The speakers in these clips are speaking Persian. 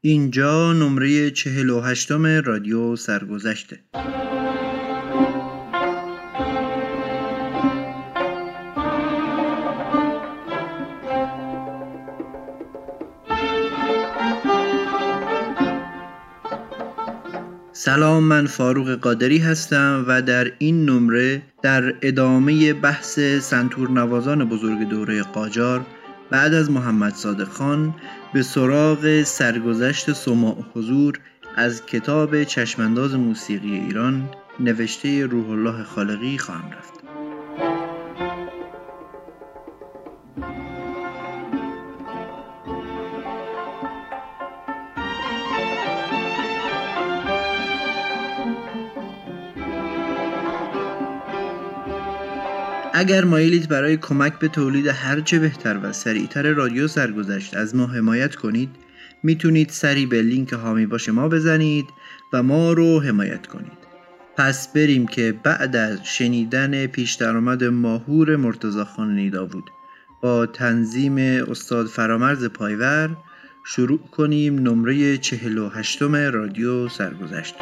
اینجا نمره چهل و هشتم رادیو سرگذشته. سلام من فاروق قادری هستم و در این نمره در ادامه بحث سنتور نوازان بزرگ دوره قاجار بعد از محمد صادق خان به سراغ سرگذشت سماع حضور از کتاب چشمانداز موسیقی ایران نوشته روح الله خالقی خواهم رفت. اگر مایلید برای کمک به تولید هرچه بهتر و سریعتر رادیو سرگذشت از ما حمایت کنید می‌تونید سری به لینک هامی باش ما بزنید و ما رو حمایت کنید. پس بریم که بعد از شنیدن پیش درآمد ماهور مرتضی خان نیداوود با تنظیم استاد فرامرز پایور شروع کنیم نمره 48 رادیو سرگذشت.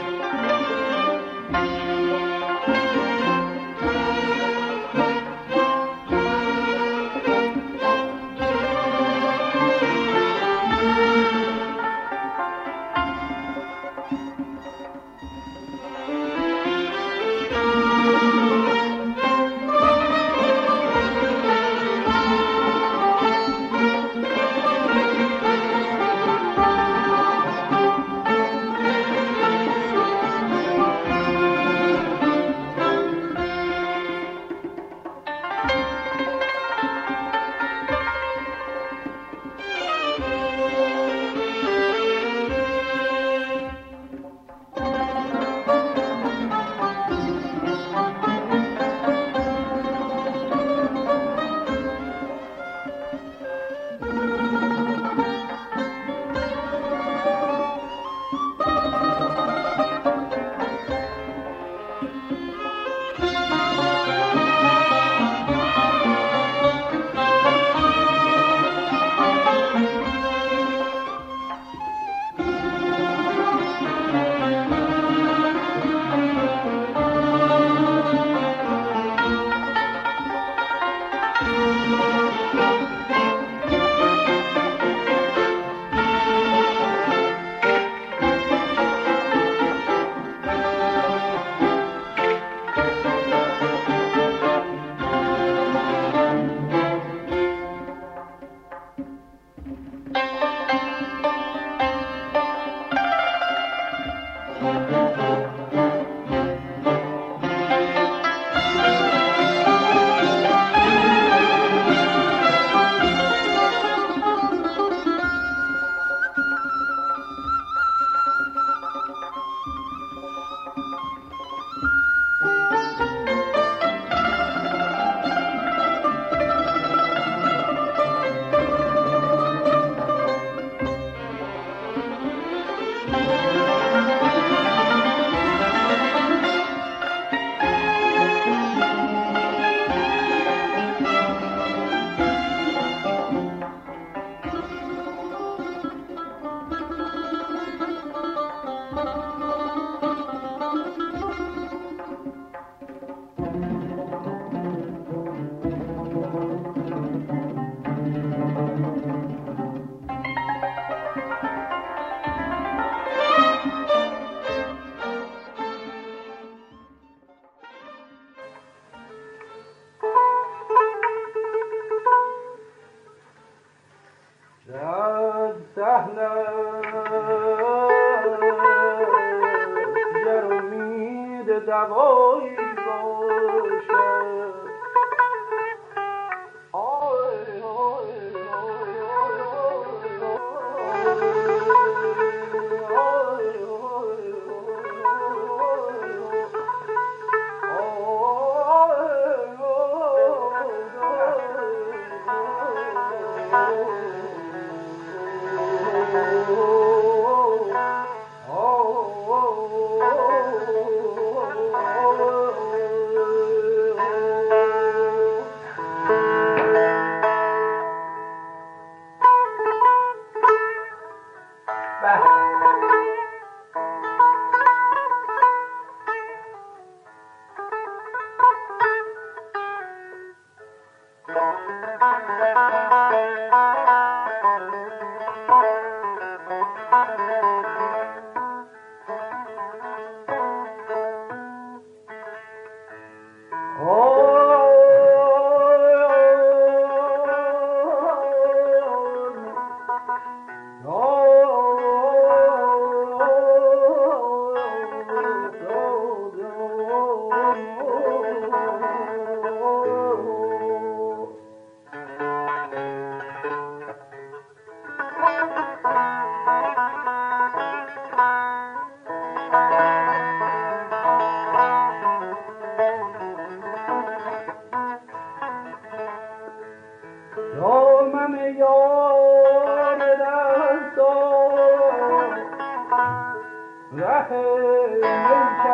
العهد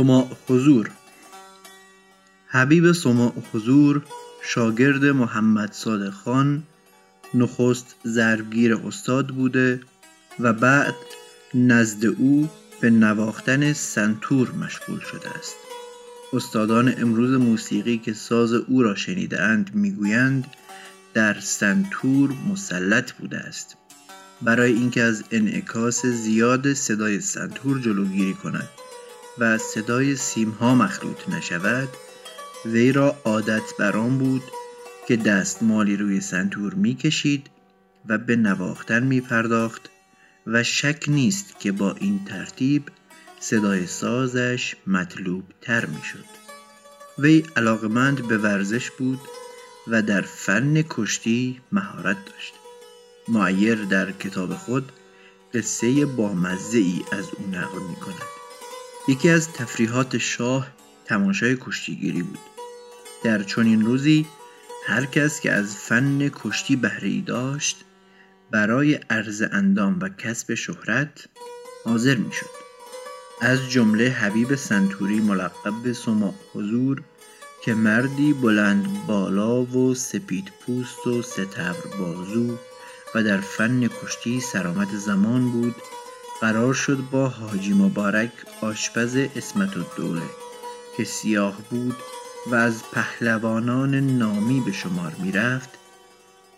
سماع حضور. حبیب سماع حضور شاگرد محمد صادق خان نخست ضربگیر استاد بوده و بعد نزد او به نواختن سنتور مشغول شده است. استادان امروز موسیقی که ساز او را شنیده اند می‌گویند در سنتور مسلط بوده است. برای اینکه از انعکاس زیاد صدای سنتور جلوگیری کند. و صدای سیمها مخلوط نشود وی را عادت بران بود که دستمالی روی سنتور می‌کشید و به نواختن می پرداخت و شک نیست که با این ترتیب صدای سازش مطلوب تر می شد. وی علاقمند به ورزش بود و در فن کشتی مهارت داشت. معیر در کتاب خود قصه بامزه ای از او نقل می کند. یکی از تفریحات شاه تماشای کشتیگیری بود در چنین روزی هر کس که از فن کشتی بهره داشت برای عرض اندام و کسب شهرت حاضر می شد. از جمله حبیب سنتوری ملقب به سما حضور که مردی بلند بالا و سپید پوست و ستبر بازو و در فن کشتی سرامت زمان بود قرار شد با حاجی مبارک آشپز اسمت الدوله که سیاه بود و از پهلوانان نامی به شمار می‌رفت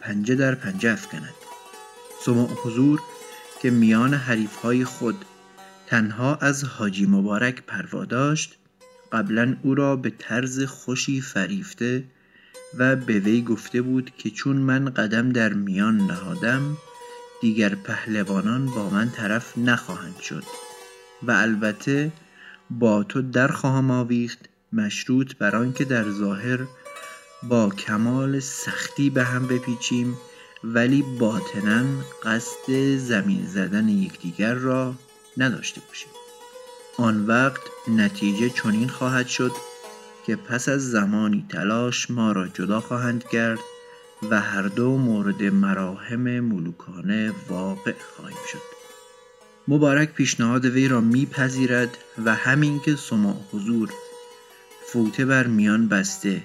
پنجه در پنجه افکند. سمع حضور که میان حریفهای خود تنها از حاجی مبارک پروا داشت قبلا او را به طرز خوشی فریفته و به وی گفته بود که چون من قدم در میان نهادم دیگر پهلوانان با من طرف نخواهند شد و البته با تو در خواهم آویخت مشروط بر آنکه در ظاهر با کمال سختی به هم بپیچیم ولی باطنا قصد زمین زدن یکدیگر را نداشته باشیم. آن وقت نتیجه چنین خواهد شد که پس از زمانی تلاش ما را جدا خواهند کرد و هر دو مورد مراهم ملوکانه واقع خواهیم شد. مبارک پیشنهاد وی را میپذیرد و همین که سماع حضور فوته بر میان بسته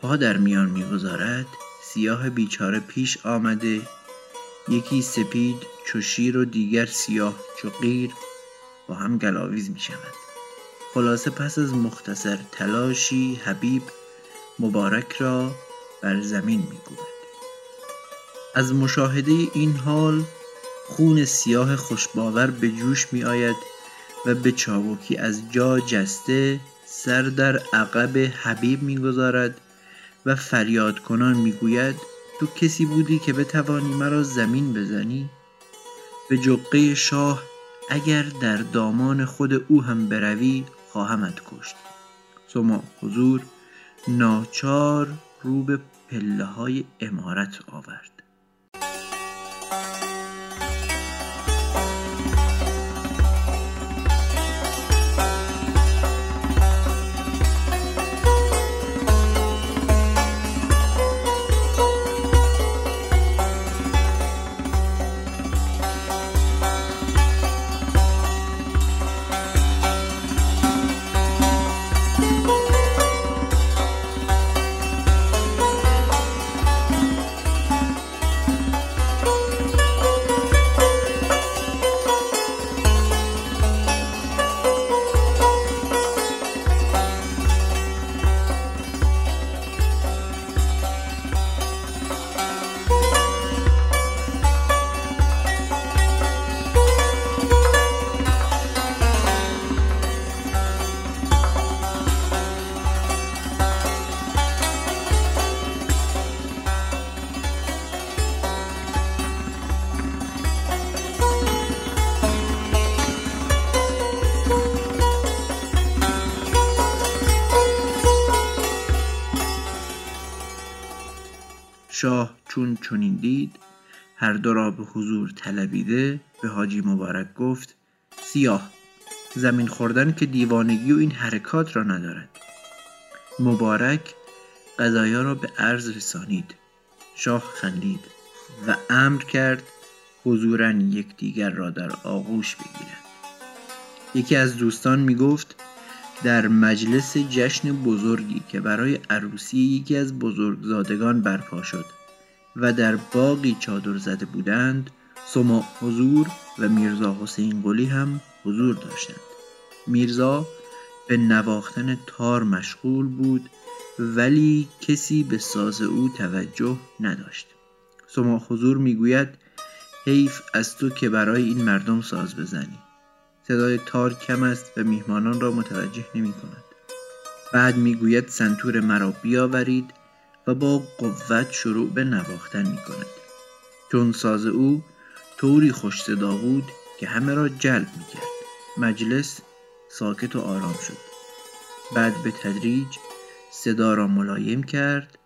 پا در میان می‌گذارد سیاه بیچاره پیش آمده یکی سپید چو شیر و دیگر سیاه چو قیر با هم گلاویز می شود خلاصه پس از مختصر تلاشی حبیب مبارک را بر زمین میکوبد از مشاهده این حال خون سیاه خوشباور به جوش می آید و به چابکی از جا جسته سر در عقب حبیب می‌گذارد و فریاد کنان می‌گوید تو کسی بودی که بتوانی مرا زمین بزنی؟ به جقه شاه اگر در دامان خود او هم بروی خواهمت کشت. سما حضور ناچار رو به پله های امارت آورد. شاه چون چنین دید هر دو را به حضور طلبیده به حاجی مبارک گفت سیاه زمین خوردن که دیوانگی و این حرکات را ندارد. مبارک قضایا را به عرض رسانید. شاه خندید و امر کرد حضورا یکدیگر را در آغوش بگیرند یکی از دوستان می گفت در مجلس جشن بزرگی که برای عروسی یکی از بزرگزادگان برپا شد و در باقی چادر زده بودند سما حضور و میرزا حسین گلی هم حضور داشتند. میرزا به نواختن تار مشغول بود ولی کسی به ساز او توجه نداشت. سما حضور می‌گوید حیف از تو که برای این مردم ساز بزنی. صدای تار کم است و میهمانان را متوجه نمی کند. بعد می‌گوید سنتور مرا بیاورید و با قوت شروع به نواختن می کند. چون ساز او طوری خوش صدا بود که همه را جلب می کرد. مجلس ساکت و آرام شد. بعد به تدریج صدا را ملایم کرد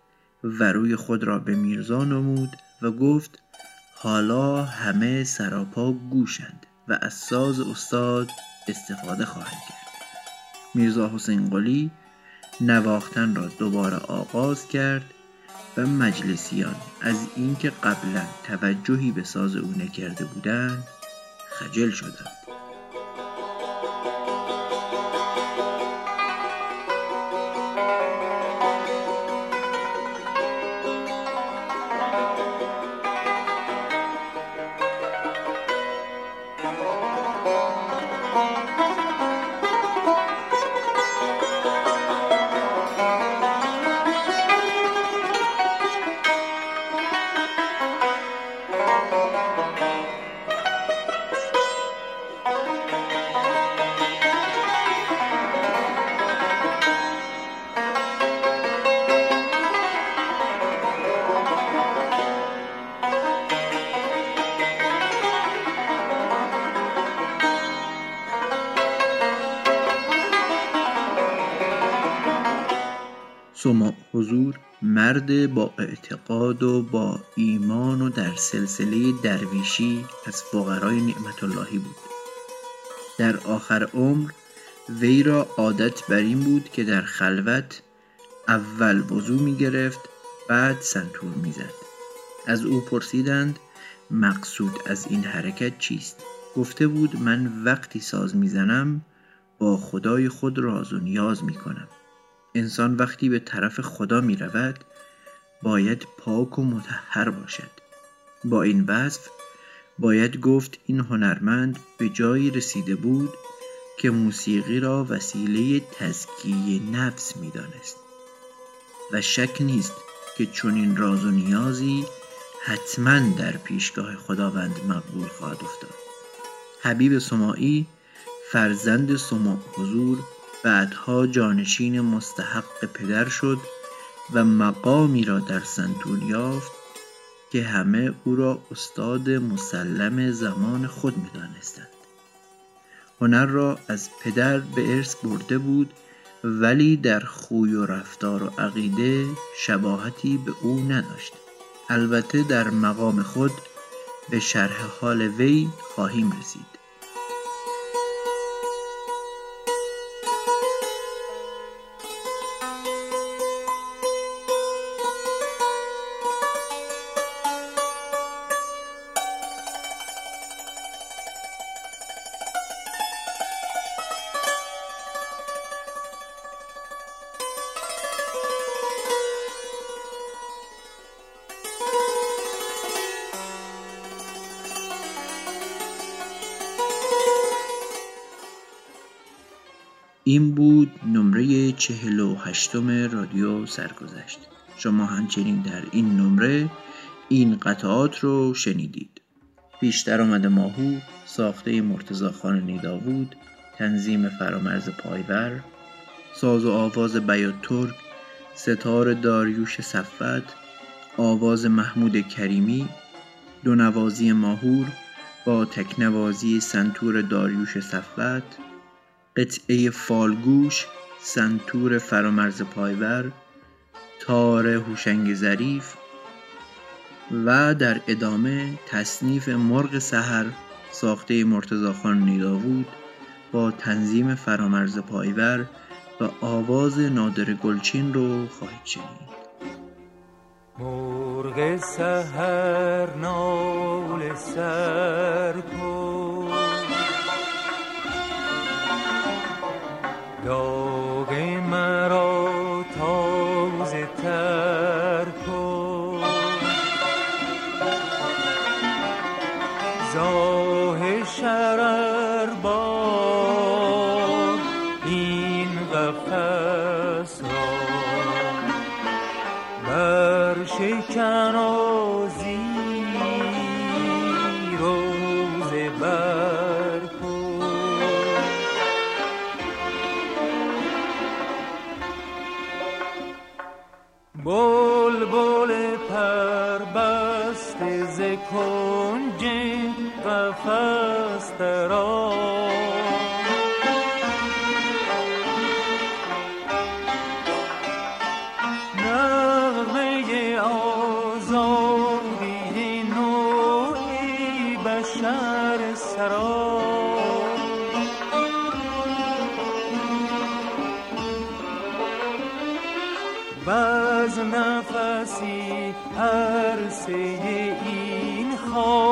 و روی خود را به میرزا نمود و گفت حالا همه سراپا گوشند و از ساز استاد استفاده خواهند کرد. میرزا حسین قلی نواختن را دوباره آغاز کرد و مجلسیان از اینکه قبلا توجهی به ساز او نکرده بودند خجل شدند. سما مرد با اعتقاد و با ایمان و در سلسله درویشی از فقرای نعمت اللهی بود. در آخر عمر وی را عادت بر این بود که در خلوت اول وضو می گرفت بعد سنتور می زد. از او پرسیدند مقصود از این حرکت چیست؟ گفته بود من وقتی ساز می‌زنم با خدای خود راز و نیاز می کنم. انسان وقتی به طرف خدا می رود باید پاک و متحر باشد. با این وصف باید گفت این هنرمند به جایی رسیده بود که موسیقی را وسیله تزکیه نفس می دانست و شک نیست که چنین راز و نیازی حتما در پیشگاه خداوند مقبول خواهد افتاد. حبیب سماعی فرزند سما حضور بعدها جانشین مستحق پدر شد و مقامی را در سنتور یافت که همه او را استاد مسلم زمان خود می‌دانستند. هنر را از پدر به ارث برده بود ولی در خوی و رفتار و عقیده شباهتی به او نداشت. البته در مقام خود به شرح حال وی خواهیم رسید. چهل و هشتم رادیو سرگذشت. شما همچنین در این نمره این قطعات رو شنیدید. بیشتر آمده ماهو ساخته مرتزا خان نیداوود تنظیم فرامرز پایور ساز و آواز بیات ترک ستار داریوش صفت آواز محمود کریمی دو نوازی ماهور با تکنوازی سنتور داریوش صفت قطعه فالگوش سنتور فرامرز پایور تار هوشنگ ظریف و در ادامه تصنیف مرغ سحر ساخته مرتضی خان نیداوود با تنظیم فرامرز پایور و آواز نادر گلچین رو خواهید شنید. مرغ سحر نال سر cold. home.